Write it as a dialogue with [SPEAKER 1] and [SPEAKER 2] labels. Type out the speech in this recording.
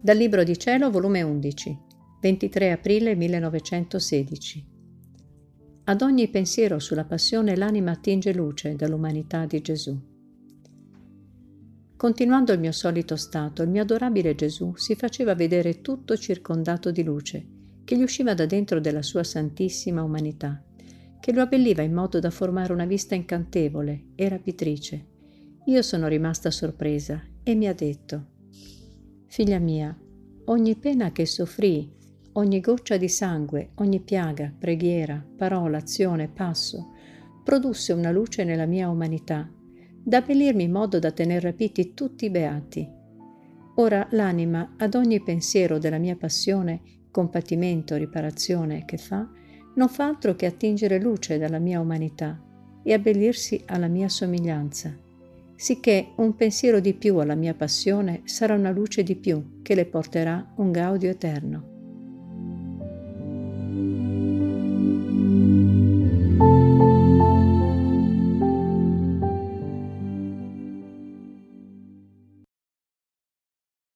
[SPEAKER 1] Dal Libro di Cielo, volume 11, 23 aprile 1916. Ad ogni pensiero sulla passione l'anima attinge luce dall'umanità di Gesù. Continuando il mio solito stato, il mio adorabile Gesù si faceva vedere tutto circondato di luce, che gli usciva da dentro della sua santissima umanità, che lo abbelliva in modo da formare una vista incantevole e rapitrice. Io sono rimasta sorpresa e mi ha detto, Figlia mia, ogni pena che soffrì, ogni goccia di sangue, ogni piaga, preghiera, parola, azione, passo, produsse una luce nella mia umanità, da abbellirmi in modo da tener rapiti tutti i beati. Ora l'anima, ad ogni pensiero della mia passione, compatimento, riparazione che fa, non fa altro che attingere luce dalla mia umanità e abbellirsi alla mia somiglianza sicché un pensiero di più alla mia passione sarà una luce di più che le porterà un gaudio eterno.